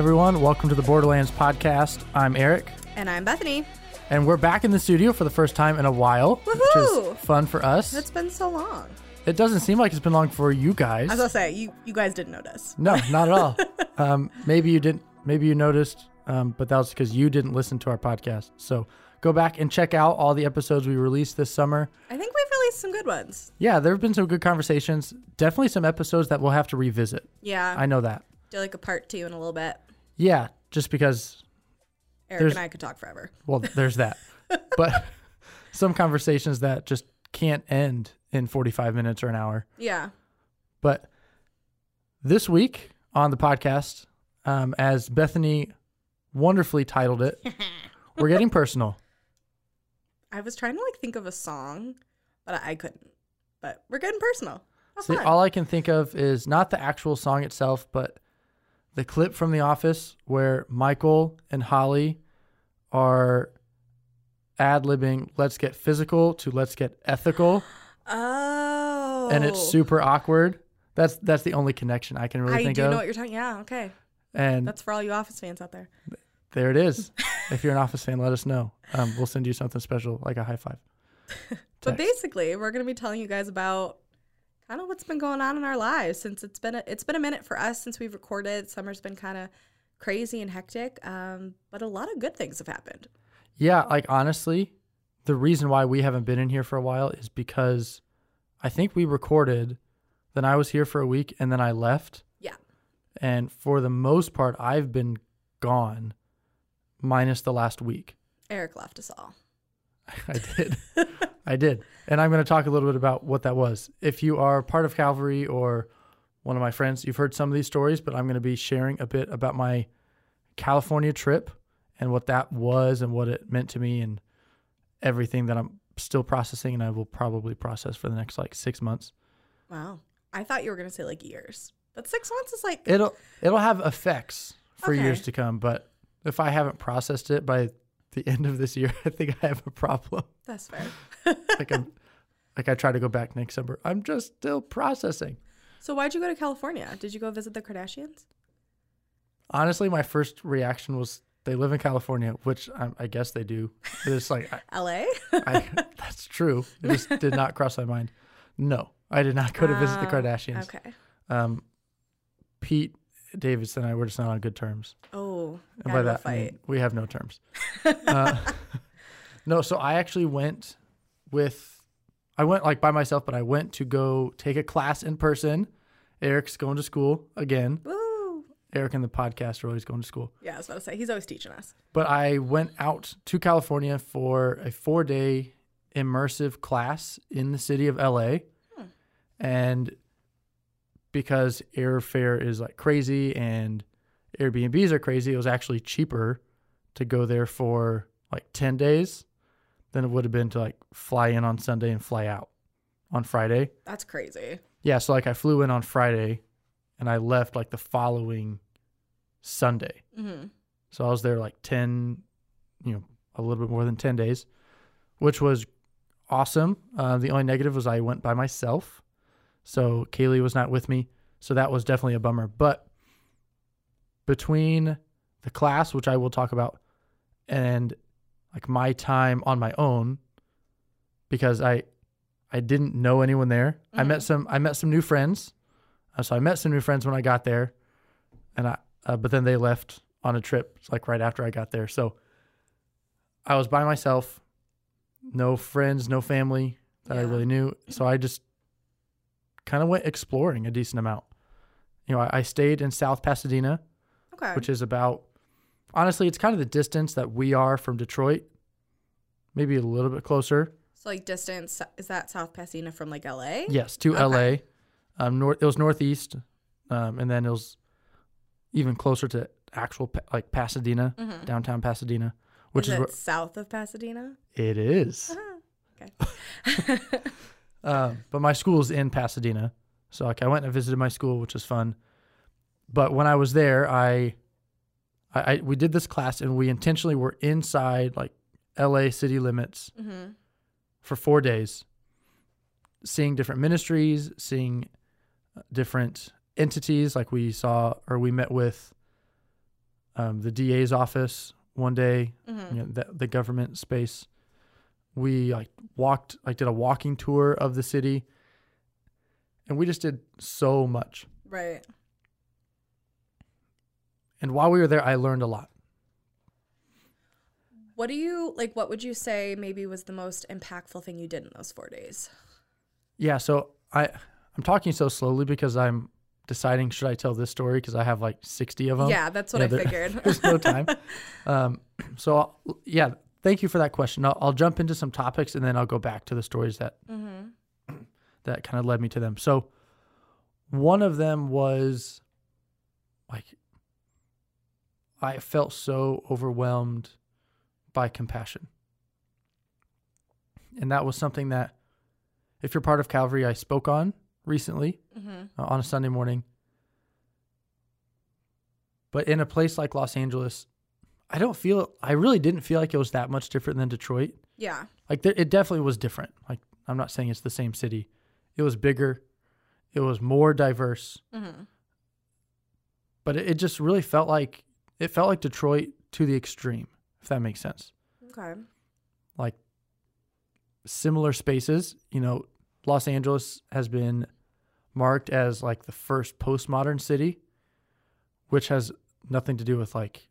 everyone. Welcome to the Borderlands podcast. I'm Eric, And I'm Bethany. and we're back in the studio for the first time in a while, which is fun for us. It's been so long. it doesn't seem like it's been long for you guys. I was gonna say you you guys didn't notice. no, not at all. um, maybe you didn't. Maybe you noticed, um, but that was because you didn't listen to our podcast. So go back and check out all the episodes we released this summer. I think we've released some good ones. Yeah, there have been some good conversations. Definitely some episodes that we'll have to revisit. Yeah, I know that. do like a part two in a little bit. Yeah, just because Eric and I could talk forever. Well, there's that. but some conversations that just can't end in 45 minutes or an hour. Yeah. But this week on the podcast, um, as Bethany wonderfully titled it, we're getting personal. I was trying to like think of a song, but I couldn't. But we're getting personal. How See, fun. all I can think of is not the actual song itself, but the clip from The Office where Michael and Holly are ad libbing, let's get physical to let's get ethical. oh. and it's super awkward. That's that's the only connection I can really I think do of. know what you're talking. Yeah. Okay. and That's for all you Office fans out there. there it is. if you're an Office fan, let us know. Um, we'll send you something special, like a high five. But basically, we're going to be telling you guys about kind of what's been going on in our lives since it's been a, it's been a minute for us since we've recorded. Summer's been kind of crazy and hectic, um, but a lot of good things have happened. Yeah, like honestly, the reason why we haven't been in here for a while is because I think we recorded, then I was here for a week, and then I left. Yeah. And for the most part, I've been gone, minus the last week. Eric left us all. I did. I did. And I'm going to talk a little bit about what that was. If you are part of Calvary or one of my friends, you've heard some of these stories, but I'm going to be sharing a bit about my California trip and what that was and what it meant to me and everything that I'm still processing and I will probably process for the next like 6 months. Wow. I thought you were going to say like years, but six months is like, It'll it'll have effects for Okay. years to come, but if I haven't processed it by the end of this year, I think I have a problem. that's fair. like I'm like I try to go back next summer. I'm just still processing. so why'd you go to California? Did you go visit the Kardashians? Honestly, my first reaction was they live in California, which I, I guess they do. It's like I, LA? I, that's true. It just did not cross my mind. No, I did not go to visit the Oh, Kardashians. Okay. Um, Pete Davidson and I were just not on good terms, Oh, and by that I mean we have no terms. uh, no, so I actually went with I went like by myself, but I went to go take a class in person. Eric's going to school again. Woo. Eric and the podcast are always going to school. Yeah, I was about to say, he's always teaching us. But I went out to California for a four day immersive class in the city of LA. Hmm. And because airfare is like crazy and Airbnbs are crazy, it was actually cheaper to go there for like 10 days than it would have been to like fly in on Sunday and fly out on Friday. That's crazy. Yeah, so like I flew in on Friday and I left like the following Sunday. hmm So I was there like 10, you know, a little bit more than 10 days, which was awesome. Uh, the only negative was I went by myself. So Kaylee was not with me. So that was definitely a bummer. But between the class, which I will talk about, and like my time on my own, because I I didn't know anyone there. I met Mhm. some I met some new friends. Uh, so I met some new friends when I got there, and I uh, but then they left on a trip like right after I got there. So I was by myself, no friends, no family that I really knew. So I just kind of went exploring a decent amount. You know, I, I stayed in South Pasadena, Okay. which is about honestly, it's kind of the distance that we are from Detroit, maybe a little bit closer. so like distance is that South Pasadena from like LA? Yes, to Okay. LA. Um, north. It was northeast, um, and then it was even closer to actual like Pasadena, Mhm. downtown Pasadena, which is is, where south of Pasadena? it is. okay. Um, but my school's in Pasadena, so like I went and visited my school, which was fun. But when I was there, I, I, I we did this class and we intentionally were inside like L.A. city limits hmm for four days, seeing different ministries, seeing uh, different entities. Like we saw or we met with um, the DA's office one day, Mm-hmm. you know, the, the government space. We like walked, like did a walking tour of the city, and we just did so much. Right. And while we were there, I learned a lot. What do you like? What would you say maybe was the most impactful thing you did in those four days? Yeah, so I I'm talking so slowly because I'm deciding should I tell this story because I have like 60 of them. yeah, that's what I there- figured. There's no time. Um, so I'll, yeah, thank you for that question. I'll, I'll jump into some topics and then I'll go back to the stories that mm-hmm. that kind of led me to them. So one of them was like I felt so overwhelmed by compassion. And that was something that if you're part of Calvary I spoke on recently Mm-hmm. uh, on a Sunday morning. But in a place like Los Angeles, I don't feel I really didn't feel like it was that much different than Detroit. Yeah. Like there, it definitely was different. Like I'm not saying it's the same city. It was bigger. It was more diverse. Mm-hmm. But it, it just really felt like it felt like Detroit to the extreme, if that makes sense. Okay. Like similar spaces, you know, Los Angeles has been marked as like the first postmodern city, which has nothing to do with like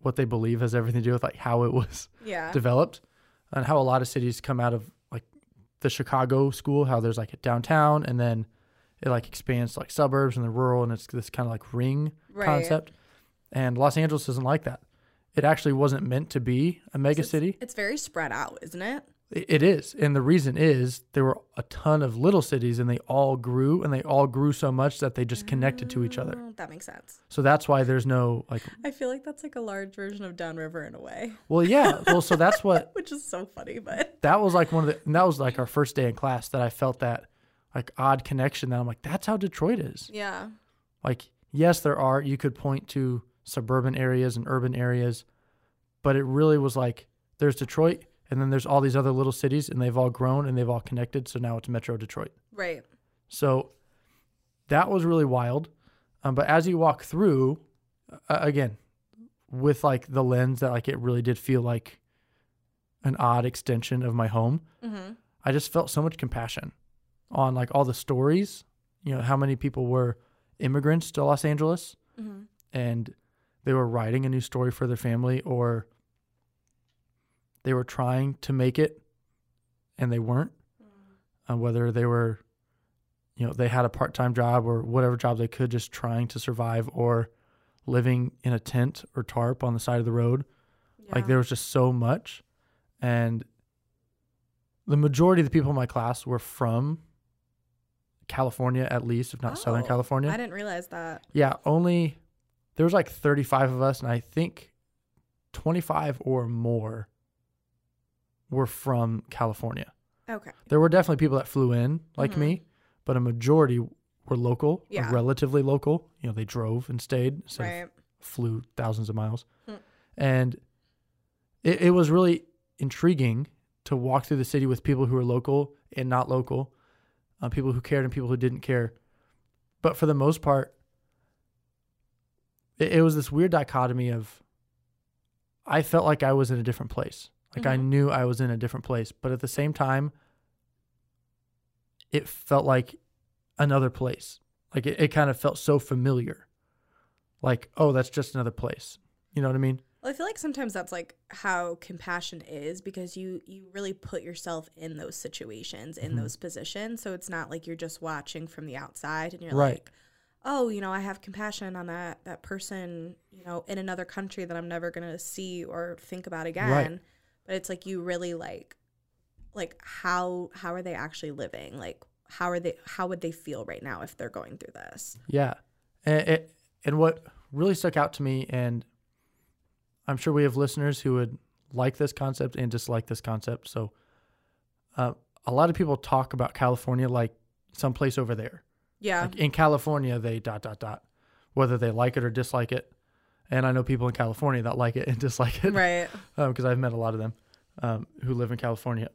what they believe has everything to do with like how it was Yeah. developed and how a lot of cities come out of like the Chicago school, how there's like a downtown and then it like expands to like suburbs and the rural and it's this kind of like ring right. concept. And Los Angeles isn't like that. It actually wasn't meant to be a mega It's- city. It's very spread out, isn't it? It is. And the reason is there were a ton of little cities and they all grew and they all grew so much that they just connected to each other. Oh, That makes sense. So that's why there's no like I feel like that's like a large version of Downriver in a way, well yeah, well so that's what which is so funny, but that was like one of the and that was like our first day in class that I felt that like odd connection that I'm like that's how Detroit is. yeah. Like yes, there are you could point to suburban areas and urban areas, but it really was like there's Detroit and then there's all these other little cities and they've all grown and they've all connected, so now it's Metro Detroit. Right. So that was really wild. Um, but as you walk through, uh, again, with like the lens that like it really did feel like an odd extension of my home, Mm-hmm. I just felt so much compassion on like all the stories, you know, how many people were immigrants to Los Angeles Mm-hmm. and they were writing a new story for their family or they were trying to make it and they weren't uh, whether they were you know they had a part-time job or whatever job they could just trying to survive or living in a tent or tarp on the side of the road. Like there was just so much. And the majority of the people in my class were from california at least if not southern Oh, california. I didn't realize that. yeah, only there was like 35 of us, and I think 25 or more were from California. Okay. There were definitely people that flew in, like Mhm. me, but a majority were local, Yeah. relatively local. You know, they drove and stayed of Right. flew thousands of miles. Hmm. And it, it was really intriguing to walk through the city with people who were local and not local, uh, people who cared and people who didn't care. But for the most part, it, it was this weird dichotomy of I felt like I was in a different place. Like I Mhm. knew I was in a different place. But at the same time, it felt like another place. Like it, it kind of felt so familiar. Like, oh, that's just another place. You know what I mean? Well, I feel like sometimes that's like how compassion is because you you really put yourself in those situations, in Mhm. those positions. So it's not like you're just watching from the outside and you're Right. like, "Oh, you know, I have compassion on that that person, you know, in another country that I'm never going to see or think about again." But it's like you really like like how how are they actually living? Like how are they how would they feel right now if they're going through this? Yeah. And, it, and what really stuck out to me, and I'm sure we have listeners who would like this concept and dislike this concept. So uh, a lot of people talk about California like someplace over there. Yeah. Like in California, they dot, dot, dot, whether they like it or dislike it. And I know people in California that like it and dislike it right. because I've met a lot of them um, who live in California.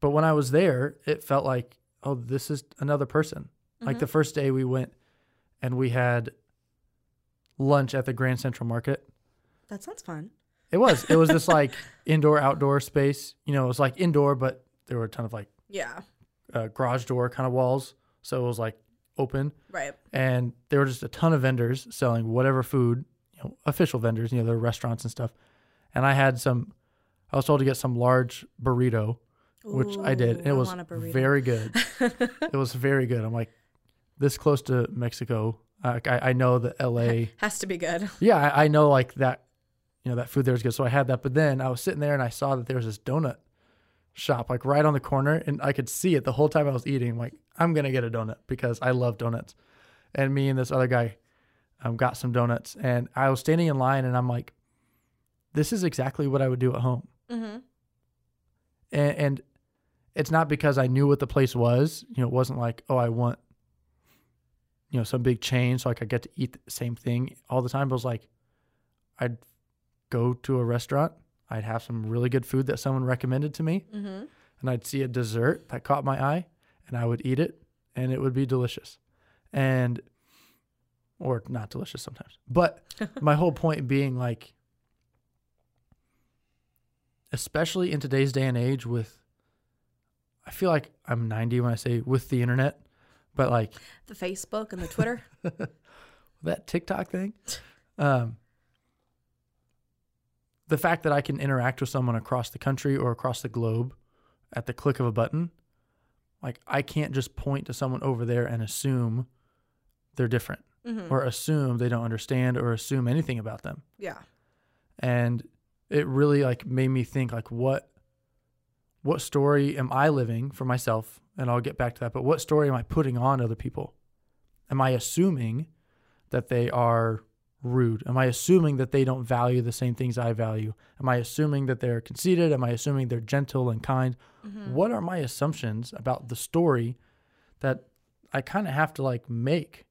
But when I was there, it felt like, oh, this is another person. Like Mhm. the first day we went and we had lunch at the Grand Central Market. That sounds fun. It was. It was this like indoor outdoor space. You know, it was like indoor, but there were a ton of like Yeah. uh, garage door kind of walls. So it was like open, Right. and there were just a ton of vendors selling whatever food, you know, official vendors. You know, were restaurants and stuff. And I had some. I was told to get some large burrito, which I did, and it I was want a burrito. very good. it was very good. I'm like, this close to Mexico. Uh, I, I know that LA. Has to be good. Yeah, I, I know like that, you know, that food there is good. So I had that. But then I was sitting there and I saw that there was this donut shop like right on the corner and I could see it the whole time I was eating. I'm like, I'm going to get a donut because I love donuts. And me and this other guy um, got some donuts and I was standing in line and I'm like, this is exactly what I would do at home. Mm-hmm. And, and it's not because I knew what the place was. You know, it wasn't like, oh, I want, you know, some big chain so like I get to eat the same thing all the time. But it was like, I'd go to a restaurant, I'd have some really good food that someone recommended to me, Mm-hmm. and I'd see a dessert that caught my eye, and I would eat it, and it would be delicious, and or not delicious sometimes. But my whole point being like, especially in today's day and age, with I feel like I'm 90 when I say with the internet, but like The Facebook and the Twitter. that TikTok thing. Um, the fact that I can interact with someone across the country or across the globe at the click of a button, like I can't just point to someone over there and assume they're different mm-hmm. or assume they don't understand or assume anything about them. yeah. And it really like made me think like what what story am I living for myself? And I'll get back to that, but what story am I putting on other people? Am I assuming that they are rude? Am I assuming that they don't value the same things I value? Am I assuming that they're conceited? Am I assuming they're gentle and kind? Mm-hmm. What are my assumptions about the story that I kind of have to like make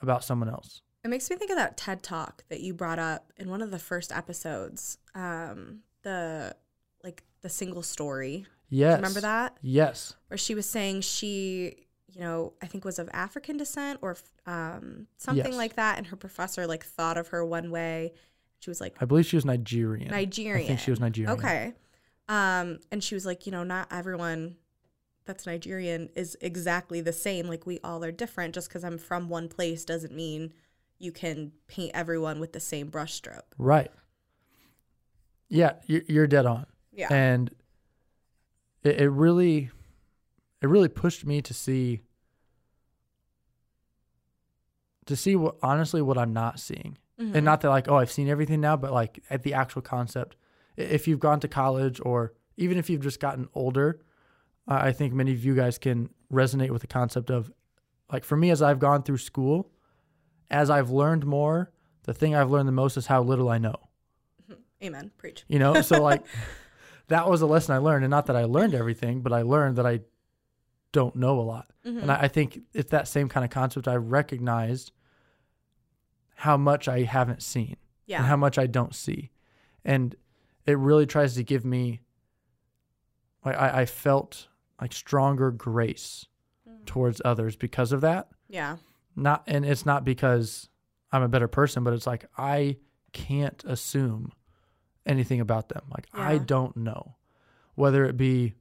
about someone else? It makes me think of that TED talk that you brought up in one of the first episodes. Um, the like the single story. Yes. Remember that? Yes. Where she was saying she, you know, I think was of African descent or um, something Yes. like that, and her professor like thought of her one way. She was like I believe she was Nigerian. Nigerian. I think she was Nigerian. Okay. Um, and she was like, you know, not everyone that's Nigerian is exactly the same. Like we all are different. Just because I'm from one place doesn't mean you can paint everyone with the same brushstroke. Right. Yeah, you're, you're dead on. Yeah. And it really, it really pushed me to see, to see what honestly what I'm not seeing, Mhm. and not that like oh I've seen everything now, but like at the actual concept. If you've gone to college or even if you've just gotten older, I I think many of you guys can resonate with the concept of, like for me as I've gone through school, as I've learned more, the thing I've learned the most is how little I know. Amen. Preach. You know, so like that was a lesson I learned, and not that I learned everything, but I learned that I don't know a lot. Mhm. And I, I think it's that same kind of concept. I recognized how much I haven't seen yeah. and how much I don't see, and it really tries to give me. Like I, I felt like stronger grace Mm. towards others because of that. yeah. Not, and it's not because I'm a better person, but it's like I can't assume anything about them. Like I don't know whether it be,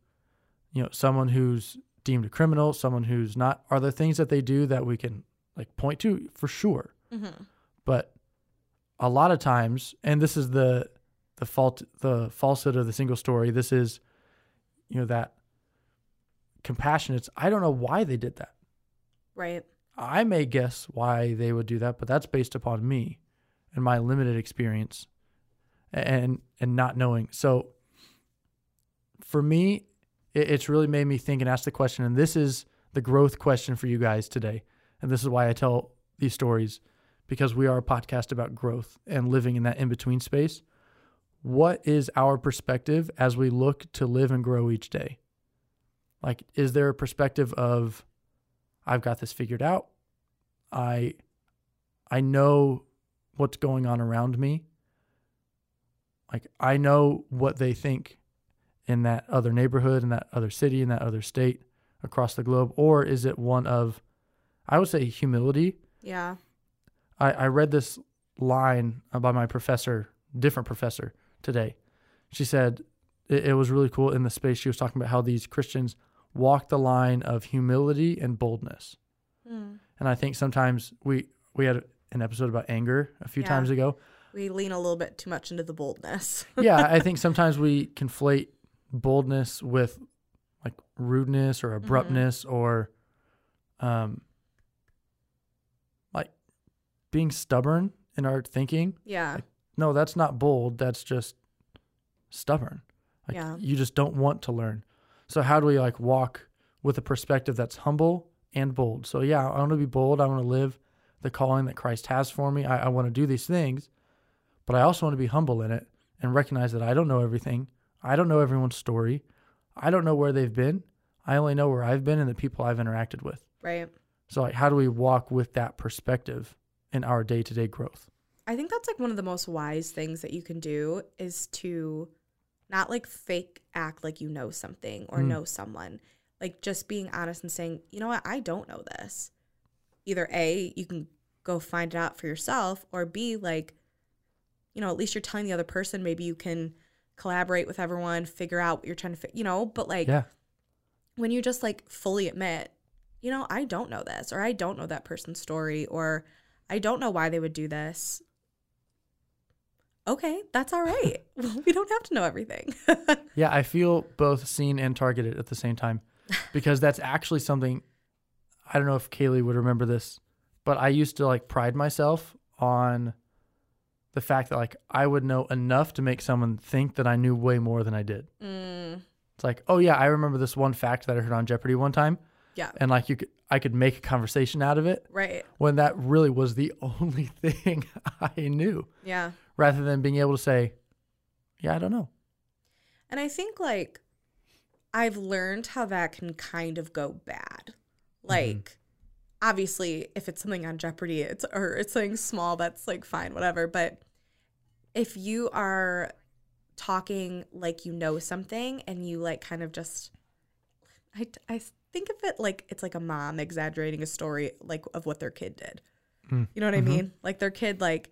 you know, someone who's deemed a criminal, someone who's not. Are there things that they do that we can like point to for sure? Mm-hmm. But a lot of times, and this is the the fault, the falsehood of the single story. This is, you know, that compassion. It's I don't know why they did that. Right. I may guess why they would do that, but that's based upon me and my limited experience and and not knowing. So for me, it, it's really made me think and ask the question, and this is the growth question for you guys today. And this is why I tell these stories because we are a podcast about growth and living in that in between space. What is our perspective as we look to live and grow each day? Like, is there a perspective of I've got this figured out. I I know what's going on around me. Like I know what they think in that other neighborhood, in that other city, in that other state across the globe, or is it one of I would say humility. Yeah. I, I read this line by my professor, different professor today. She said it, it was really cool in the space. She was talking about how these Christians walk the line of humility and boldness. Mm. And I think sometimes we we had an episode about anger a few Yeah. times ago. We lean a little bit too much into the boldness. yeah, I think sometimes we conflate boldness with like rudeness or abruptness or um being stubborn in our thinking. yeah. No, that's not bold. That's just stubborn. Like Yeah. you just don't want to learn. So how do we like walk with a perspective that's humble and bold? So yeah, I want to be bold. I want to live the calling that Christ has for me. I, I want to do these things, but I also want to be humble in it and recognize that I don't know everything. I don't know everyone's story. I don't know where they've been. I only know where I've been and the people I've interacted with. Right. So like how do we walk with that perspective in our day-to-day growth? I think that's like one of the most wise things that you can do is to not like fake act like you know something or Mm. know someone. Like just being honest and saying, you know what, I don't know this. Either A, you can go find it out for yourself, or B, like, you know, at least you're telling the other person, maybe you can collaborate with everyone, figure out what you're trying to, fi- you know, but like Yeah. when you just like fully admit, you know, I don't know this, or I don't know that person's story, or I don't know why they would do this. Okay, that's all right. we don't have to know everything. Yeah, I feel both seen and targeted at the same time because that's actually something I don't know if Kaylee would remember this, but I used to like pride myself on the fact that like I would know enough to make someone think that I knew way more than I did. mm, It's like, oh yeah, I remember this one fact that I heard on Jeopardy one time, yeah, and like you could I could make a conversation out of it right. when that really was the only thing I knew, Yeah. rather than being able to say, yeah, I don't know. And I think like I've learned how that can kind of go bad. Mm-hmm. Like obviously if it's something on Jeopardy, it's or it's something small that's like fine, whatever, but if you are talking like you know something and you like kind of just I I think of it like it's like a mom exaggerating a story like of what their kid did. Mm. You know what I Mhm. mean? Like their kid like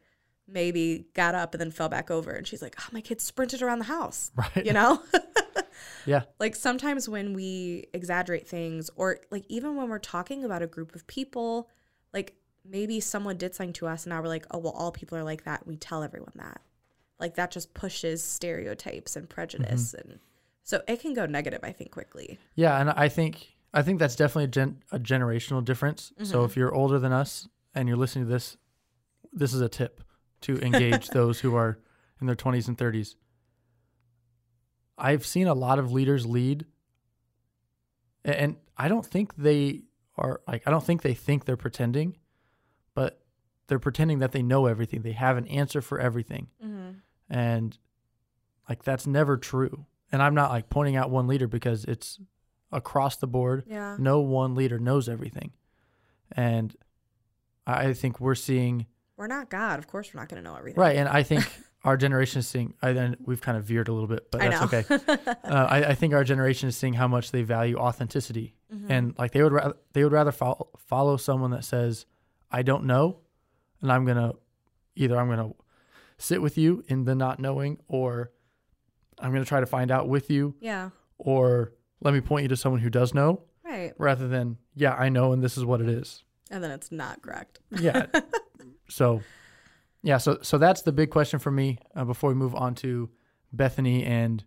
maybe got up and then fell back over and she's like, "Oh, my kid sprinted around the house." Right. you know Yeah. like sometimes when we exaggerate things or like even when we're talking about a group of people like maybe someone did something to us and now we're like oh well all people are like that we tell everyone that like that just pushes stereotypes and prejudice and so it can go negative i think quickly Yeah, and I think I think that's definitely a, gen- a generational difference. So if you're older than us and you're listening to this, this is a tip to engage those who are in their 20s and 30s. I've seen a lot of leaders lead, and I don't think they are like I don't think they think they're pretending, but they're pretending that they know everything. They have an answer for everything mm-hmm. and like that's never true and i'm not like pointing out one leader because it's across the board yeah. no one leader knows everything. And i think we're seeing we're not god. Of course we're not going to know everything. Right and i think our generation is seeing I, then we've kind of veered a little bit but i that's okay. Uh, I, I think our generation is seeing how much they value authenticity. Mhm. and like they would rather they would rather follow, follow someone that says i don't know and i'm gonna either i'm gonna sit with you in the not knowing or i'm gonna try to find out with you yeah. or let me point you to someone who does know right. rather than yeah i know and this is what it is. And then it's not correct. Yeah. So yeah so so that's the big question for me uh, before we move on to bethany and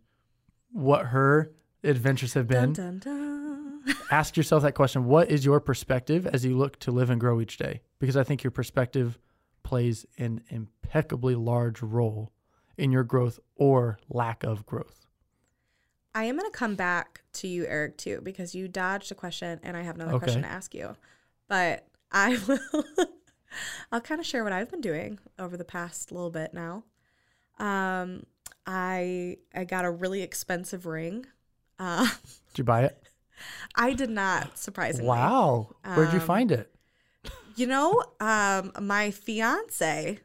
what her adventures have been. Dun, dun, dun. ask yourself that question. What is your perspective as you look to live and grow each day? Because i think your perspective plays an impeccably large role in your growth or lack of growth I am going to come back to you, Eric, too, because you dodged a question and I have another Okay. question to ask you. But I will, I'll kind of share what I've been doing over the past little bit now. Um, I I got a really expensive ring. Uh, did you buy it I did not, surprisingly. wow where'd you Um, find it You know, um, my fiance,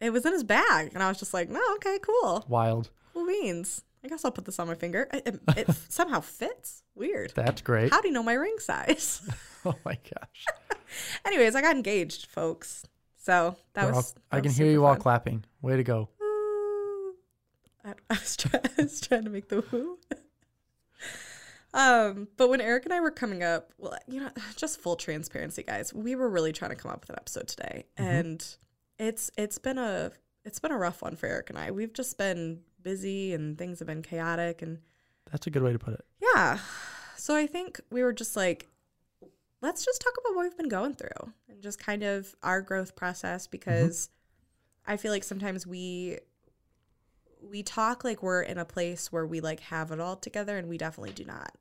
it was in his bag, and I was just like, no, okay, cool, wild cool beans. I guess I'll put this on my finger. It, it, it somehow fits. Weird. that's great How do you know my ring size? oh my gosh Anyways, I got engaged, folks. So that We're all- that I can was hear you all clapping. Way to go. I, I was trying, I was trying to make the woo. um, but when Eric and I were coming up, well, you know, just full transparency, guys, we were really trying to come up with an episode today, and it's it's been a it's been a rough one for Eric and I. We've just been busy, and things have been chaotic, and That's a good way to put it. yeah. So I think we were just like, let's just talk about what we've been going through and just kind of our growth process mm-hmm. because I feel like sometimes we we talk like we're in a place where we like have it all together and we definitely do not.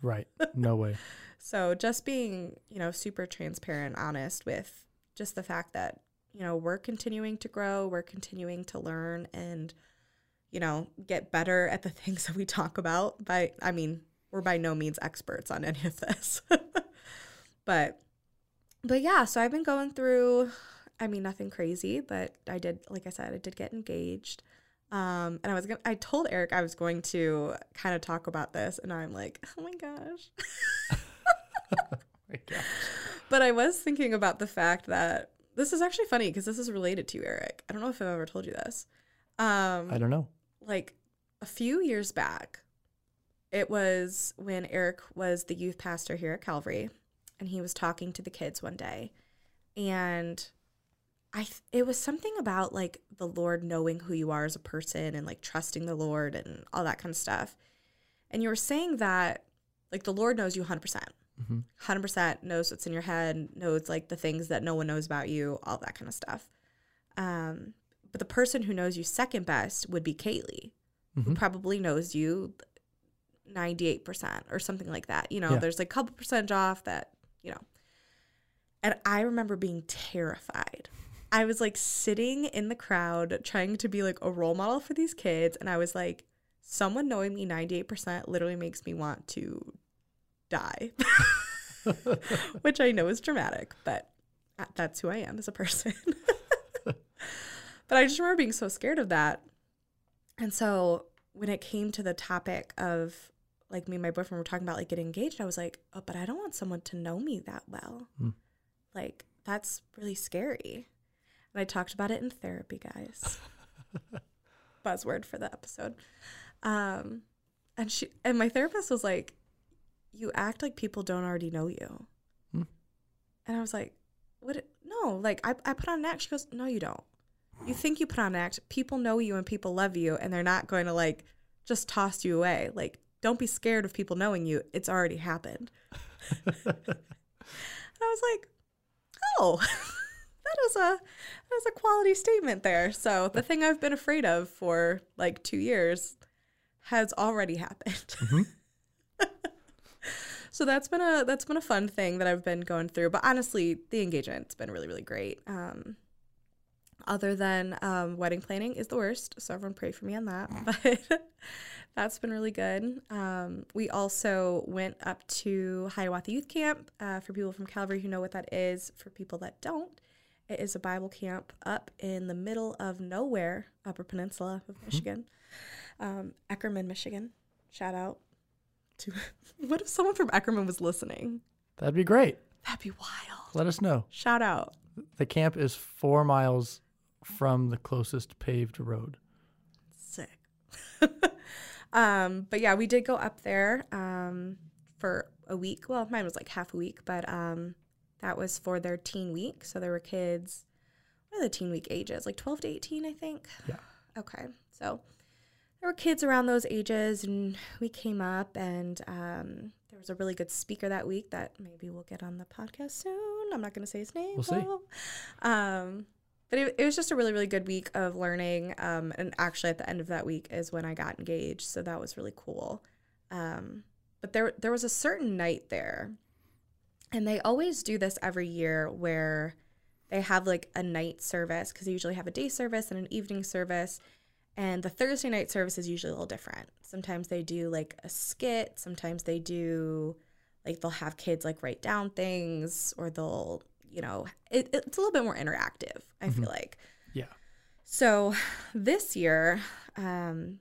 Right. No way. So just being, you know, super transparent, honest with just the fact that, you know, we're continuing to grow, we're continuing to learn and, you know, get better at the things that we talk about. By I mean, we're by no means experts on any of this. but but yeah, so I've been going through I mean nothing crazy, but I did like I said, I did get engaged. Um, and I was gonna I told Eric I was going to kind of talk about this and I'm like, oh my gosh. My gosh. But I was thinking about the fact that this is actually funny because this is related to you, Eric. I don't know if I've ever told you this. Um, I don't know. Like a few years back, it was when Eric was the youth pastor here at Calvary, and he was talking to the kids one day, and I th- it was something about like the Lord knowing who you are as a person and like trusting the Lord and all that kind of stuff. And you were saying that like the Lord knows you 100%. hmm 100% knows what's in your head, knows like the things that no one knows about you, all that kind of stuff. Um, but the person who knows you second best would be Kaylee, who Mhm. probably knows you 98% or something like that. You know, Yeah. there's like a couple percentage off that, you know. And I remember being terrified. I was like sitting in the crowd trying to be like a role model for these kids. And I was like, someone knowing me 98% literally makes me want to die. Which I know is dramatic, but uh, that's who I am as a person. but I just remember being so scared of that. And so when it came to the topic of like me and my boyfriend were talking about like getting engaged, I was like, oh, but I don't want someone to know me that well. Hmm. Like, that's really scary. And I talked about it in therapy, guys. Buzzword for the episode. Um, and she and my therapist was like, "You act like people don't already know you." Hmm. And I was like, "What? No, like I I put on an act." She goes, "No, you don't. You think you put on an act. People know you and people love you, and they're not going to like just toss you away. Like, don't be scared of people knowing you. It's already happened." And I was like, "Oh, that is a that is a quality statement there." So the thing I've been afraid of for like two years has already happened. Mhm. so that's been a that's been a fun thing that I've been going through. But honestly, the engagement's been really really great. Um, other than um, wedding planning is the worst, so everyone pray for me on that. But that's been really good. Um, we also went up to Hiawatha Youth Camp uh, for people from Calvary who know what that is. For people that don't, it is a Bible camp up in the middle of nowhere, Upper Peninsula of Michigan, um, Eckerman, Michigan. Shout out to what if someone from Eckerman was listening? That'd be great. That'd be wild. Let us know. Shout out. The camp is four miles from the closest paved road. Sick. um, but yeah, we did go up there um, for a week. Well, mine was like half a week, but um, that was for their teen week. So there were kids. What are the teen week ages? Like 12 to 18, I think? Yeah. Okay. So there were kids around those ages, and we came up, and um, there was a really good speaker that week that maybe we'll get on the podcast soon. I'm not going to say his name. We'll see. Um, but it, it was just a really, really good week of learning. Um, and actually, at the end of that week is when I got engaged, so that was really cool. Um, but there, there was a certain night there, and they always do this every year where they have like a night service because they usually have a day service and an evening service. And the Thursday night service is usually a little different. Sometimes they do like a skit. Sometimes they do like they'll have kids like write down things or they'll, you know, it, it's a little bit more interactive, I feel like. Yeah. So this year, um,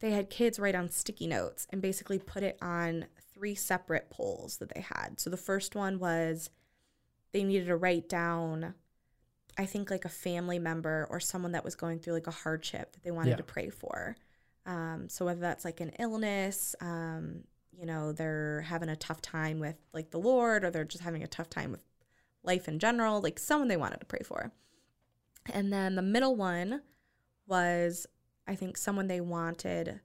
they had kids write on sticky notes and basically put it on three separate poles that they had. So the first one was they needed to write down I think like a family member or someone that was going through like a hardship that they wanted Yeah. to pray for. Um, so whether that's like an illness, um, you know, they're having a tough time with like the Lord, or they're just having a tough time with life in general, like someone they wanted to pray for. And then the middle one was, I think, someone they wanted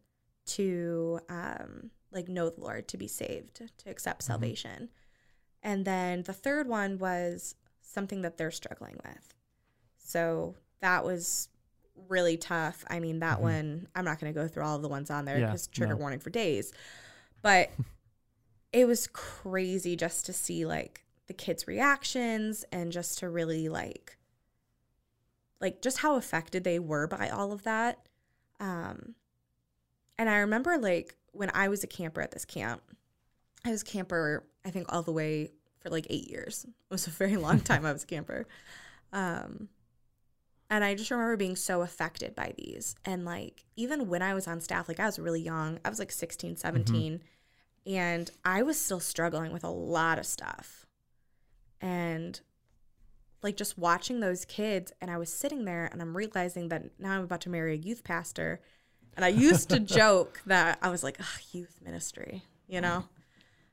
to um, like know the Lord, to be saved, to accept Mhm. salvation. And then the third one was something that they're struggling with. So that was really tough. I mean, that Mhm. one, I'm not going to go through all of the ones on there Yeah, because trigger no. warning for days. But it was crazy just to see like the kids' reactions and just to really like, like just how affected they were by all of that. Um, and I remember like when I was a camper at this camp, I was camper, I think all the way for like eight years. It was a very long time I was a camper. Um, and I just remember being so affected by these. And like, even when I was on staff, like I was really young, I was like 16, 17, and I was still struggling with a lot of stuff. And like just watching those kids, and I was sitting there and I'm realizing that now I'm about to marry a youth pastor. And I used to joke that I was like, youth ministry, you know?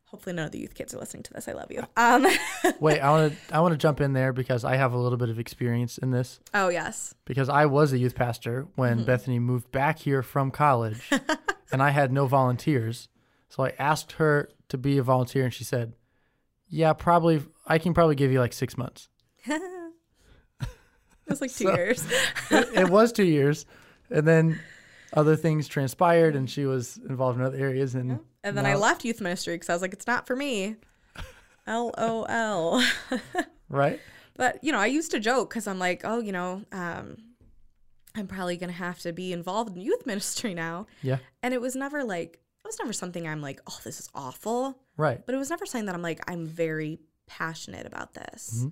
Hopefully none of the youth kids are listening to this. I love you. Um, Wait, I want to I want to jump in there because I have a little bit of experience in this oh yes. because I was a youth pastor when Mm-hmm. Bethany moved back here from college and I had no volunteers. So I asked her to be a volunteer and she said, "Yeah, probably I can probably give you like 6 months." it was like two So- years. it, it was 2 years. And then other things transpired and she was involved in other areas and And then I left youth ministry because I was like, it's not for me. LOL. right? but, you know, I used to joke because I'm like, oh, you know, um, I'm probably going to have to be involved in youth ministry now. Yeah. And it was never like, it was never something I'm like, oh, this is awful. Right. But it was never something that I'm like, I'm very passionate about this.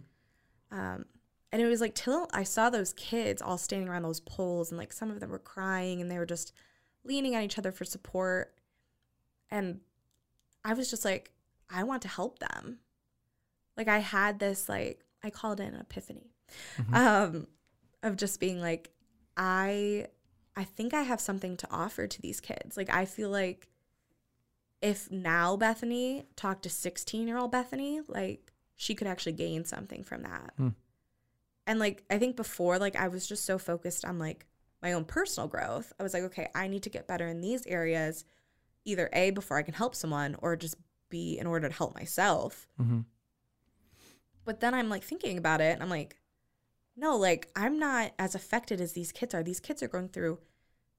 Um, and it was like till I saw those kids all standing around those poles, and like some of them were crying and they were just leaning on each other for support. And I was just like, I want to help them. Like I had this like I called it an epiphany, um, of just being like, I, I think I have something to offer to these kids. Like I feel like if now Bethany talked to 16 year old Bethany, like she could actually gain something from that. Hmm. And like, I think before, like, I was just so focused on like my own personal growth. I was like, okay, I need to get better in these areas, either A, before I can help someone, or just B, in order to help myself. hmm But then I'm like thinking about it and I'm like, no, like I'm not as affected as these kids are. These kids are going through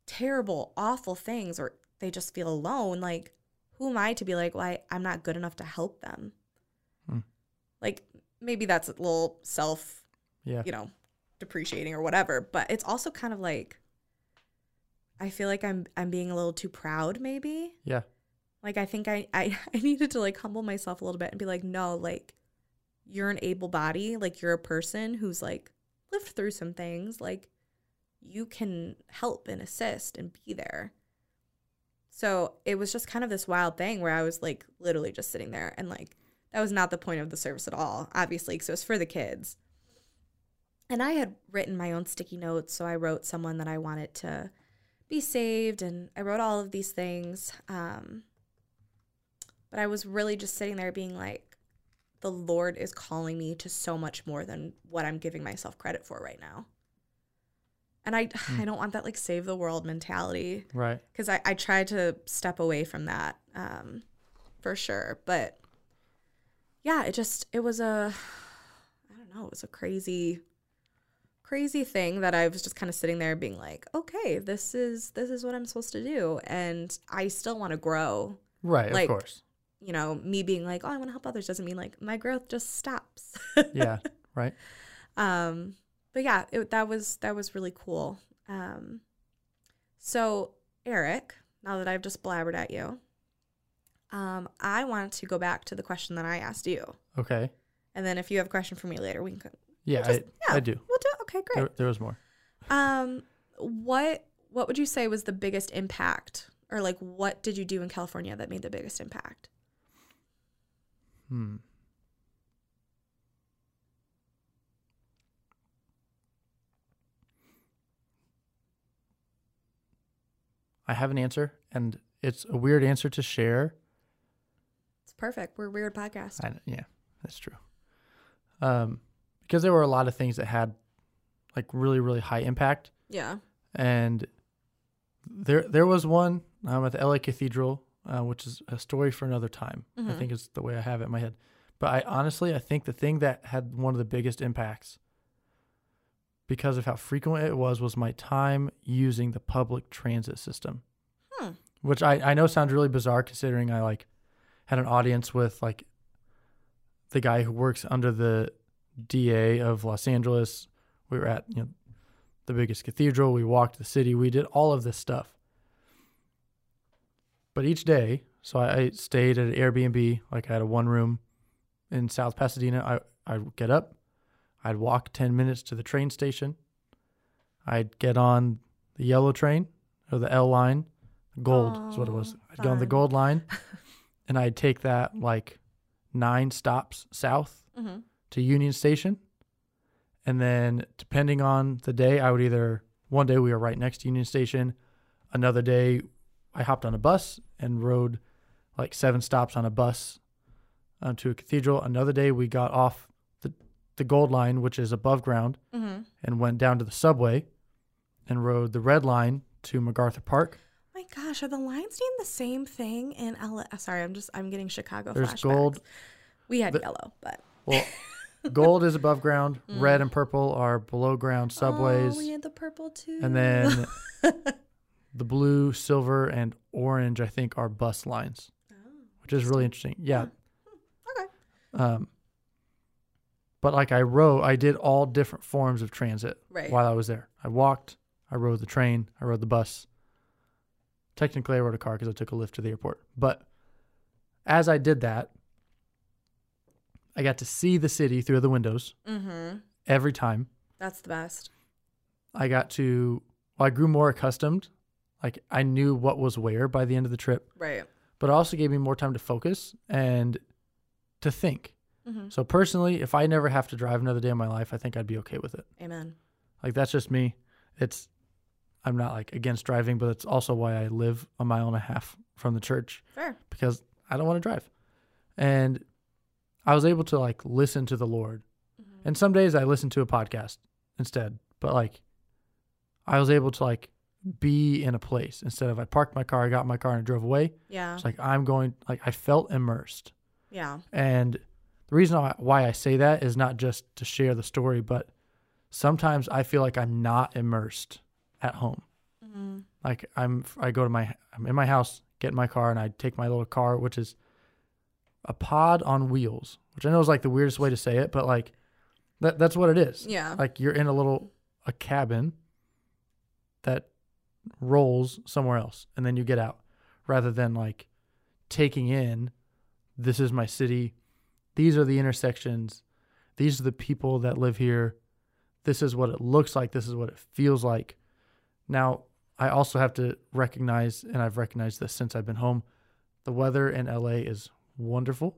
terrible, awful things or they just feel alone. Like, who am I to be like, well, I'm not good enough to help them? Like, maybe that's a little self, Yeah. you know, depreciating or whatever. But it's also kind of like, I feel like I'm I'm being a little too proud, maybe. Yeah. Like I think I, I I needed to like humble myself a little bit and be like, no, like you're an able body, like you're a person who's like lived through some things, like you can help and assist and be there. So it was just kind of this wild thing where I was like literally just sitting there and like that was not the point of the service at all, obviously, because it was for the kids. And I had written my own sticky notes, so I wrote someone that I wanted to be saved, and I wrote all of these things. Um, but I was really just sitting there being like, the Lord is calling me to so much more than what I'm giving myself credit for right now. And I, I don't want that like save the world mentality Right. because I, I tried to step away from that um, for sure. But yeah, it just, it was a, I don't know, it was a crazy, crazy thing that I was just kind of sitting there being like, okay, this is, this is what I'm supposed to do. And I still want to grow Right. Like- of course. you know, me being like, oh, I want to help others doesn't mean like my growth just stops. Yeah. Right. um, but yeah, it, that was that was really cool. Um, so Eric, now that I've just blabbered at you, um, I want to go back to the question that I asked you. Okay. And then if you have a question for me later, we can. Yeah, just, I, yeah I, do. We'll do. It. Okay, great. There, there was more. Um, what what would you say was the biggest impact, or like what did you do in California that made the biggest impact? Hmm. I have an answer, and it's a weird answer to share, Perfect. We're a weird podcast. I, yeah, that's true. Um, because there were a lot of things that had like really, really high impact, Yeah. and there there was one um, at the LA Cathedral, uh, which is a story for another time. I Mhm. think is the way I have it in my head. But I honestly, I think the thing that had one of the biggest impacts because of how frequent it was was my time using the public transit system. Hmm. Which I, I know sounds really bizarre considering I like had an audience with like the guy who works under the DA of Los Angeles. We were at, you know, the biggest cathedral. We walked the city. We did all of this stuff. But each day, so I, I stayed at an Airbnb, like I had a one room in South Pasadena. I, I'd get up, I'd walk 10 minutes to the train station. I'd get on the yellow train or the L line. Gold is what it was. I'd go on the gold line and I'd take that like nine stops south Mm-hmm. to Union Station. And then depending on the day, I would either one day we were right next to Union Station, another day I hopped on a bus and rode like seven stops on a bus uh, to a cathedral. Another day we got off the the Gold Line, which is above ground, Mm-hmm. and went down to the subway and rode the Red Line to MacArthur Park. Gosh, are the lines doing the same thing in LA? Uh, sorry, I'm just I'm getting Chicago There's flashbacks. gold. We had The- yellow, but Well, gold is above ground, mm. red and purple are below ground subways. Oh, we had the purple too. And then the blue, silver, and orange, I think, are bus lines, Oh, which is really interesting. Yeah. Hmm. okay. Um, but like I rode, I did all different forms of transit Right. while I was there. I walked, I rode the train, I rode the bus. Technically, I rode a car because I took a Lyft to the airport. But as I did that, I got to see the city through the windows Mm-hmm. every time. That's the best. I got to, well, I grew more accustomed. Like I knew what was where by the end of the trip, Right. but it also gave me more time to focus and to think. Mm-hmm. So personally, if I never have to drive another day in my life, I think I'd be okay with it. Amen. Like that's just me. It's, I'm not like against driving, but it's also why I live a mile and a half from the church Fair. because I don't want to drive. And I was able to like listen to the Lord. Mhm. And some days I listen to a podcast instead, but like I was able to like be in a place instead of I parked my car, I got my car and I drove away. Yeah. It's like I'm going like I felt immersed. Yeah. And the reason why I say that is not just to share the story, but sometimes I feel like I'm not immersed at home. Mm-hmm. Like I'm I go to my I'm in my house, get in my car and I take my little car which is a pod on wheels, which I know is like the weirdest way to say it, but like that that's what it is. Yeah. Like you're in a little a cabin that rolls somewhere else and then you get out rather than like taking in this is my city. These are the intersections. These are the people that live here. This is what it looks like. This is what it feels like. Now, I also have to recognize, and I've recognized this since I've been home, the weather in LA is wonderful.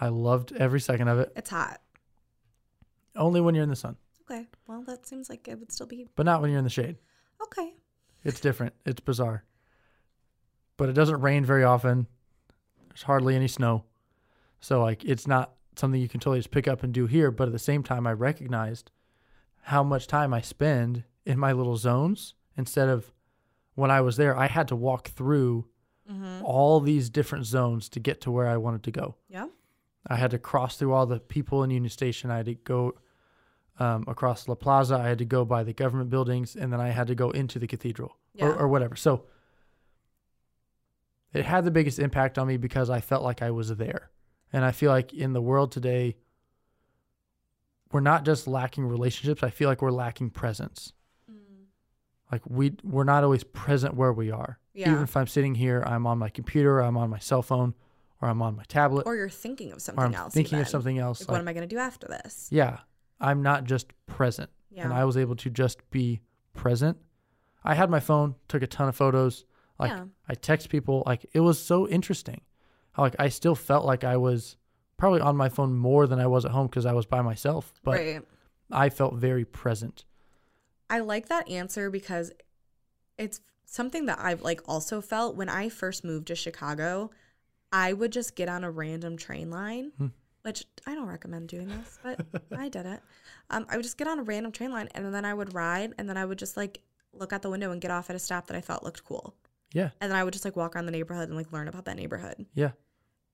I loved every second of it. It's hot. Only when you're in the sun, Okay. Well, that seems like it would still be but not when you're in the shade. okay. It's different. It's bizarre. But it doesn't rain very often. There's hardly any snow. So like it's not something you can totally just pick up and do here, but at the same time I recognized how much time I spend in my little zones instead of when I was there I had to walk through Mm-hmm. all these different zones to get to where I wanted to go. Yeah. I had to cross through all the people in Union Station. I had to go um, across La Plaza. I had to go by the government buildings, and then I had to go into the cathedral Yeah. or, or whatever. So it had the biggest impact on me because I felt like I was there. And I feel like in the world today, we're not just lacking relationships. I feel like we're lacking presence. Like we we're not always present where we are. Yeah. Even if I'm sitting here, I'm on my computer, I'm on my cell phone, or I'm on my tablet, or you're thinking of or something I'm else. thinking of something else. Like, Like, what am I going to do after this? yeah, I'm not just present. Yeah. And I was able to just be present. I had my phone, took a ton of photos. Like Yeah. I text people. Like it was so interesting. How like I still felt like I was probably on my phone more than I was at home because I was by myself. But right. I felt very present. I like that answer because it's something that I've like also felt when I first moved to Chicago, I would just get on a random train line, Hmm. which I don't recommend doing this, but I did it. Um, I would just get on a random train line and then I would ride and then I would just like look out the window and get off at a stop that I thought looked cool. Yeah. And then I would just like walk around the neighborhood and like learn about that neighborhood. Yeah.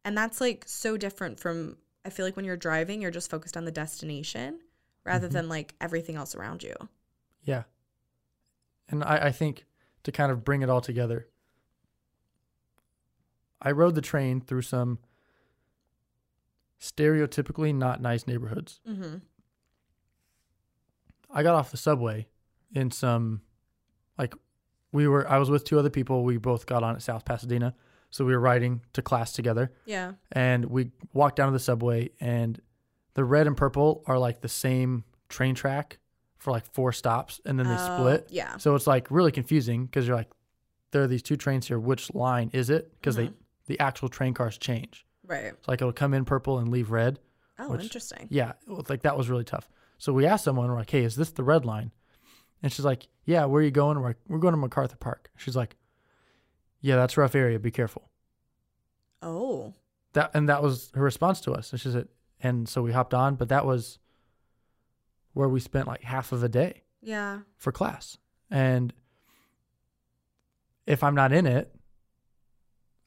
And that's like so different from I feel like when you're driving, you're just focused on the destination rather Mhm. than like everything else around you. Yeah. And I, I think to kind of bring it all together, I rode the train through some stereotypically not nice neighborhoods. Mm-hmm. I got off the subway in some, like, we were, I was with two other people. We both got on at South Pasadena. So we were riding to class together. Yeah. and we walked down to the subway and the red and purple are like the same train track for like four stops and then they Oh, split Yeah. so it's like really confusing because you're like there are these two trains here which line is it because Mhm. they the actual train cars change Right. so like it'll come in purple and leave red Oh, Which- interesting. yeah like that was really tough so we asked someone we're like hey is this the red line and she's like yeah where are you going we're like we're going to macarthur park she's like yeah that's a rough area be careful Oh. that and that was her response to us. And she said, and so we hopped on, but that was where we spent like half of a day Yeah. for class. And if I'm not in it,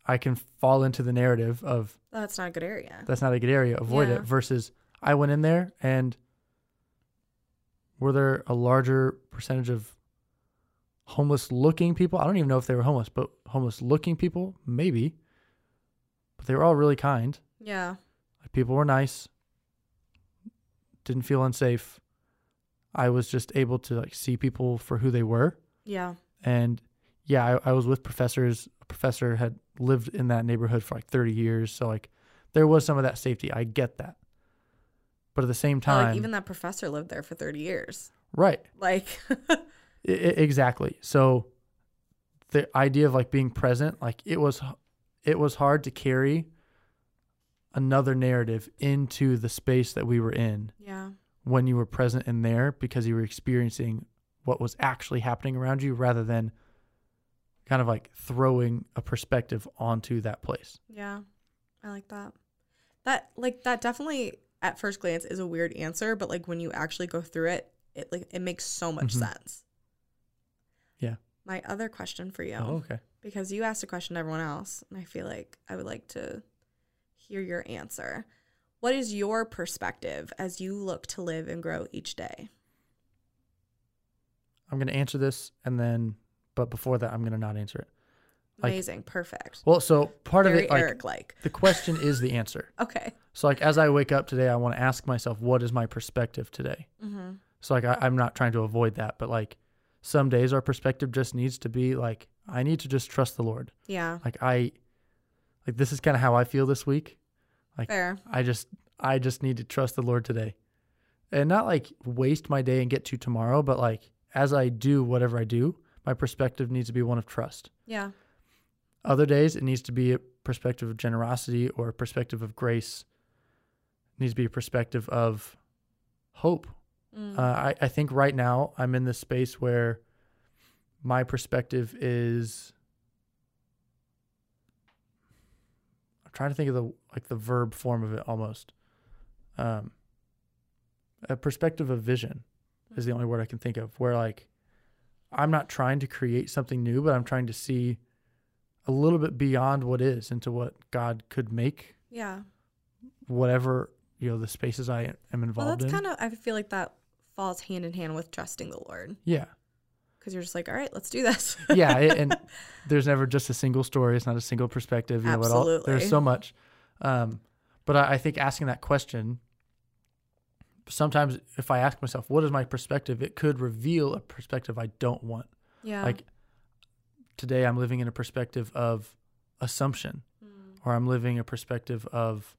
I can fall into the narrative of That's not a good area. that's not a good area, avoid Yeah. it. Versus I went in there and were there a larger percentage of homeless looking people? I don't even know if they were homeless, but homeless looking people, maybe. But they were all really kind. Yeah. Like people were nice. Didn't feel unsafe. I was just able to like see people for who they were. Yeah. And yeah, I, I was with professors. A professor had lived in that neighborhood for like 30 years. So like there was some of that safety. I get that. But at the same time, like even that professor lived there for 30 years. right. Like, I- exactly. So the idea of like being present, like it was, it was hard to carry another narrative into the space that we were in yeah. When you were present in there because you were experiencing what was actually happening around you rather than kind of like throwing a perspective onto that place. Yeah. I like that. That, like, that definitely at first glance is a weird answer, but like when you actually go through it, it like it makes so much Mhm. sense. Yeah. My other question for you. Oh, okay. because you asked a question to everyone else, and I feel like I would like to hear your answer. What is your perspective as you look to live and grow each day? I'm going to answer this and then, but before that, I'm going to not answer it. Like- Amazing, perfect. Well, so part Very of it, like Eric like. the question is the answer. Okay. So like as I wake up today, I want to ask myself, what is my perspective today? Mm-hmm. So like I, I'm not trying to avoid that, but like some days our perspective just needs to be like I need to just trust the Lord. Yeah. Like I, like this is kind of how I feel this week. Like Fair. I just I just need to trust the Lord today. And not like waste my day and get to tomorrow, but like as I do whatever I do, my perspective needs to be one of trust. Yeah. Other days it needs to be a perspective of generosity or a perspective of grace. It needs to be a perspective of hope. Mm. Uh, I, I think right now I'm in this space where my perspective is I'm trying to think of the like the verb form of it almost. Um, a perspective of vision is the only word I can think of where like I'm not trying to create something new, but I'm trying to see a little bit beyond what is into what God could make, yeah. whatever you know the spaces I am involved Well, that's in. kind of, I feel like that falls hand in hand with trusting the Lord yeah, because you're just like, all right, let's do this. yeah, it- and there's never just a single story. It's not a single perspective. You know, it all, Absolutely. there's so much. Um, but I, I think asking that question, sometimes if I ask myself, what is my perspective, it could reveal a perspective I don't want. yeah. Like today, I'm living in a perspective of assumption, Mm. or I'm living a perspective of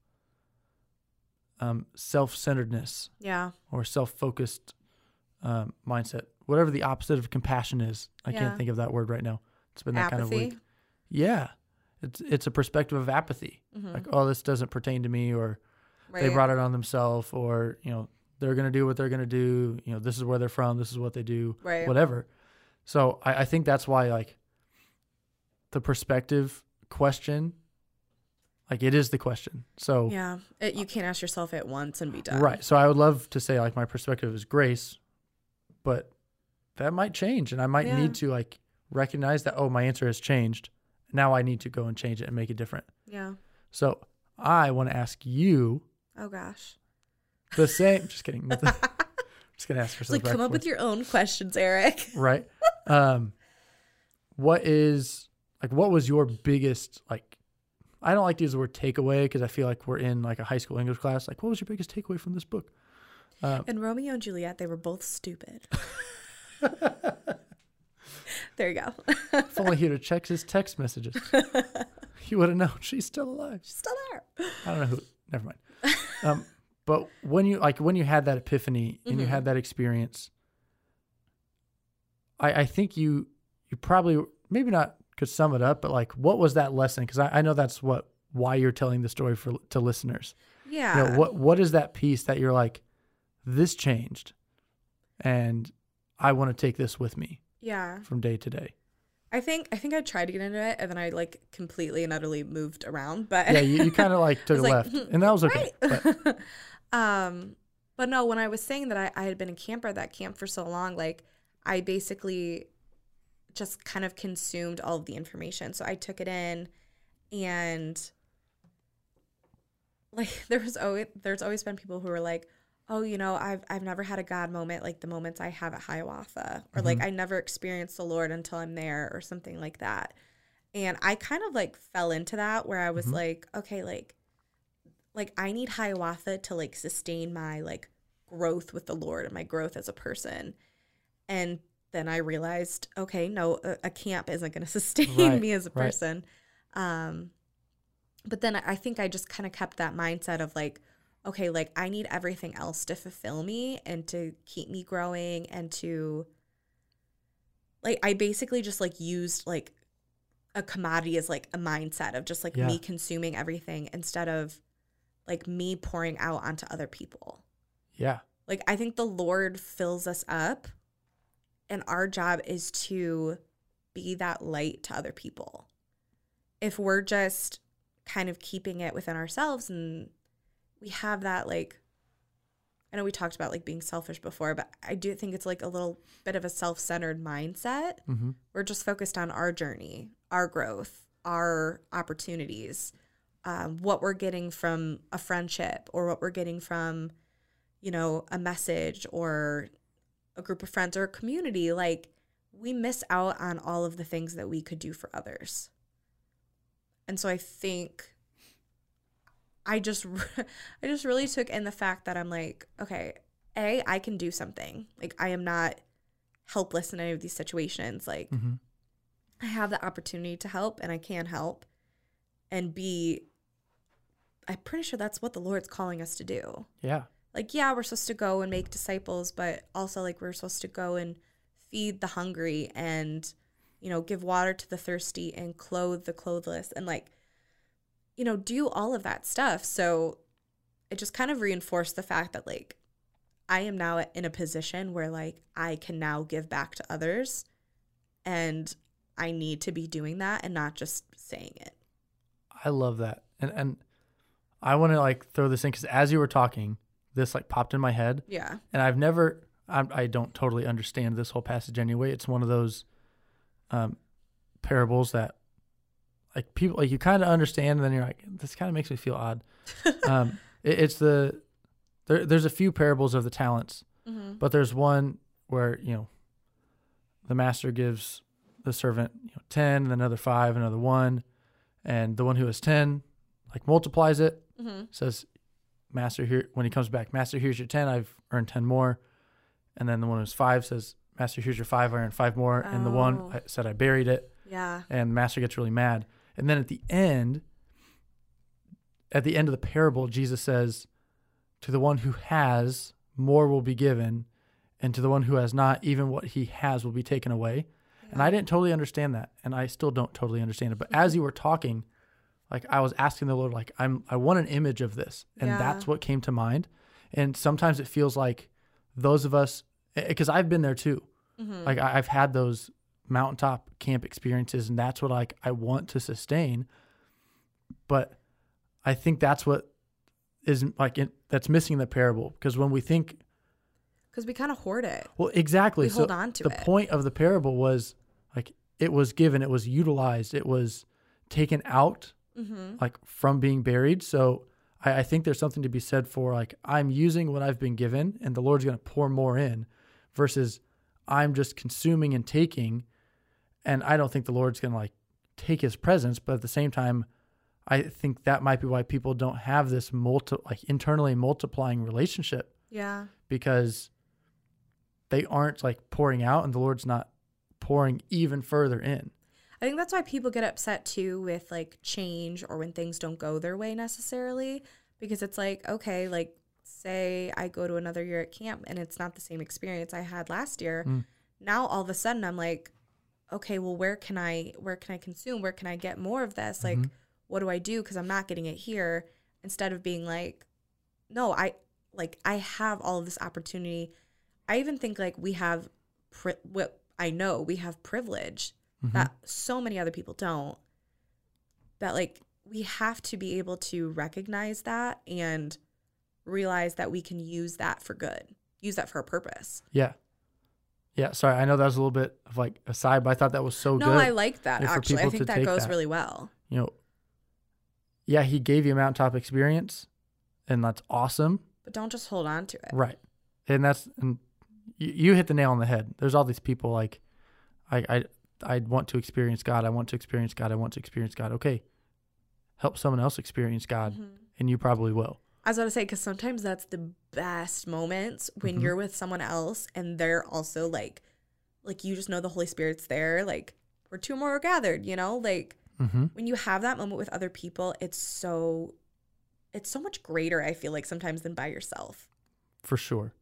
um, self-centeredness yeah. or self-focused um, mindset. Whatever the opposite of compassion is, I Yeah. can't think of that word right now. It's been that kind of week. Yeah, it's it's a perspective of apathy. Mhm. Like, oh, this doesn't pertain to me, or they brought it on themselves, or you know, they're gonna do what they're gonna do. You know, this is where they're from. This is what they do. Right. Whatever. So I, I think that's why like the perspective question, like it is the question. So Yeah. It, you can't ask yourself it once and be done. right. So I would love to say like my perspective is grace, but that might change, and I might Yeah. need to like recognize that oh my answer has changed. Now I need to go and change it and make it different. Yeah. So I want to ask you Oh gosh. the same. just kidding. Nothing. just gonna ask for some like come up with your own questions, Eric. right. Um, what is like? What was your biggest like? I don't like to use the word takeaway because I feel like we're in like a high school English class. Like, what was your biggest takeaway from this book? Um, And Romeo and Juliet, they were both stupid. there you go. if only he'd have checked his text messages, he would have known she's still alive. She's still there. I don't know who. Never mind. Um, but when you like when you had that epiphany and you Mhm. had that experience, I I think you you probably maybe not could sum it up, but like what was that lesson? Because I, I know that's what why you're telling the story for to listeners. Yeah. You know, what what is that piece that you're like, this changed, and I want to take this with me yeah. from day to day. I think I think I tried to get into it and then I like completely and utterly moved around. But Yeah, you, you kind of like took a like, left, and that was okay. But um but no, when I was saying that I, I had been a camper at that camp for so long, like I basically just kind of consumed all of the information. So I took it in and like there was always there's always been people who were like, Oh, you know, I've I've never had a God moment like the moments I have at Hiawatha. Or like I never experienced the Lord until I'm there or something like that. And I kind of like fell into that where I was like, okay, like like I need Hiawatha to like sustain my like growth with the Lord and my growth as a person. And then I realized, okay, no, a, a camp isn't going to sustain Right, me as a right. person. Um, but then I think I just kind of kept that mindset of like, okay, like I need everything else to fulfill me and to keep me growing and to like I basically just like used like a commodity as like a mindset of just like Yeah. me consuming everything instead of like me pouring out onto other people. yeah, Like I think the Lord fills us up and our job is to be that light to other people. If we're just kind of keeping it within ourselves and we have that like I know we talked about like being selfish before, but I do think it's like a little bit of a self-centered mindset. hmm We're just focused on our journey, our growth, our opportunities, um, what we're getting from a friendship or what we're getting from, you know, a message or a group of friends or a community. Like we miss out on all of the things that we could do for others. And so I think I just I just really took in the fact that I'm like, okay, A, I can do something. Like I am not helpless in any of these situations. Like hmm I have the opportunity to help and I can help. And B, I'm pretty sure that's what the Lord's calling us to do. yeah, Like, yeah, we're supposed to go and make disciples, but also like we're supposed to go and feed the hungry and, you know, give water to the thirsty and clothe the clothless and like, you know, do all of that stuff. So it just kind of reinforced the fact that like I am now in a position where like I can now give back to others and I need to be doing that and not just saying it. I love that, and and I want to like throw this in because as you were talking, this like popped in my head, Yeah. and I've never, I, I don't totally understand this whole passage anyway. It's one of those um, parables that like people like you kind of understand, and then you're like, this kind of makes me feel odd. um, it, it's the there, there's a few parables of the talents, Mm-hmm. but there's one where you know the master gives the servant you know, 10 and another 5 another 1 and the one who has 10 like multiplies it Mm-hmm. says master here when he comes back master here's your 10 i've earned 10 more and then the one who's 5 says master here's your 5 i earned 5 more and the one I said i buried it Yeah. and the master gets really mad and then at the end at the end of the parable jesus says to the one who has more will be given and to the one who has not even what he has will be taken away. And i didn't totally understand that and i still don't totally understand it. But as you were talking like i was asking the lord like i'm i want an image of this and Yeah. that's what came to mind. And sometimes it feels like those of us because i've been there too. Mm-hmm. like I, i've had those mountaintop camp experiences and that's what like I want to sustain. But I think that's what is like it, that's missing the parable because when we think Because we kind of hoard it. well exactly We so hold on to the it. point of the parable was like it was given it was utilized it was taken out Mm-hmm. like from being buried so I, I think there's something to be said for like i'm using what i've been given and the lord's going to pour more in versus i'm just consuming and taking and i don't think the lord's going to like take his presence but at the same time i think that might be why people don't have this multi like internally multiplying relationship Yeah. because they aren't like pouring out and the lord's not pouring even further in I think that's why people get upset too with like change or when things don't go their way necessarily because it's like okay like say I go to another year at camp and it's not the same experience I had last year Mm. now all of a sudden I'm like okay well where can I where can I consume? Where can I get more of this? Like Mhm. what do I do? Cuz I'm not getting it here. Instead of being like no I like I have all of this opportunity. I even think like we have pri- what I know we have privilege Mhm. that so many other people don't. That like we have to be able to recognize that and realize that we can use that for good use that for a purpose. Yeah. Yeah. Sorry. I know that was a little bit of like a side, but I thought that was so no good. No, I like that actually i think that goes that. really well you know, yeah, he gave you a mountaintop experience and that's awesome. but don't just hold on to it Right. And that's, and you, you hit the nail on the head. There's all these people like, I, I, I want to experience God. I want to experience God. I want to experience God. Okay. Help someone else experience God Mhm. and you probably will. I was to say, because sometimes that's the best moments when Mhm. you're with someone else and they're also like, like you just know the Holy Spirit's there. Like, we're two more gathered, you know? Like, Mm-hmm. when you have that moment with other people, it's so, it's so much greater, I feel like sometimes than by yourself. For sure.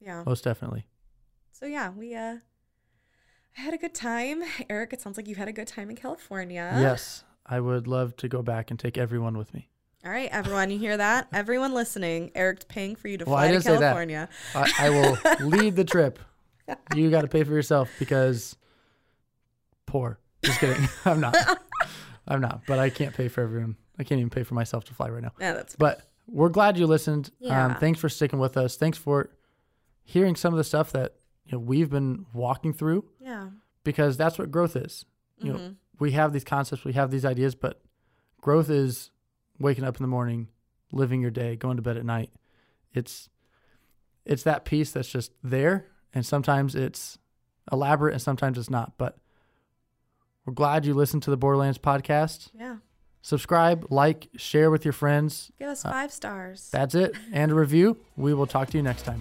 Yeah. Most definitely. So, yeah, we, uh, I had a good time. Eric, it sounds like you had a good time in California. yes. I would love to go back and take everyone with me. All right, everyone, you hear that? Everyone listening, Eric's paying for you to Well, fly to didn't say that. California. I, I will lead the trip. You got to pay for yourself because poor. Just kidding. I'm not. I'm not. But I can't pay for everyone. I can't even pay for myself to fly right now. Yeah, that's But we're glad you listened. Yeah. Um, thanks for sticking with us. Thanks for hearing some of the stuff that you know we've been walking through yeah. because that's what growth is. You know, Mhm. we have these concepts, we have these ideas, but growth is waking up in the morning, living your day, going to bed at night. It's it's that piece that's just there, and sometimes it's elaborate, and sometimes it's not. But we're glad you listened to the Borderlands podcast. Yeah. Subscribe, like, share with your friends. Give us Uh, five stars. That's it, and a review. We will talk to you next time.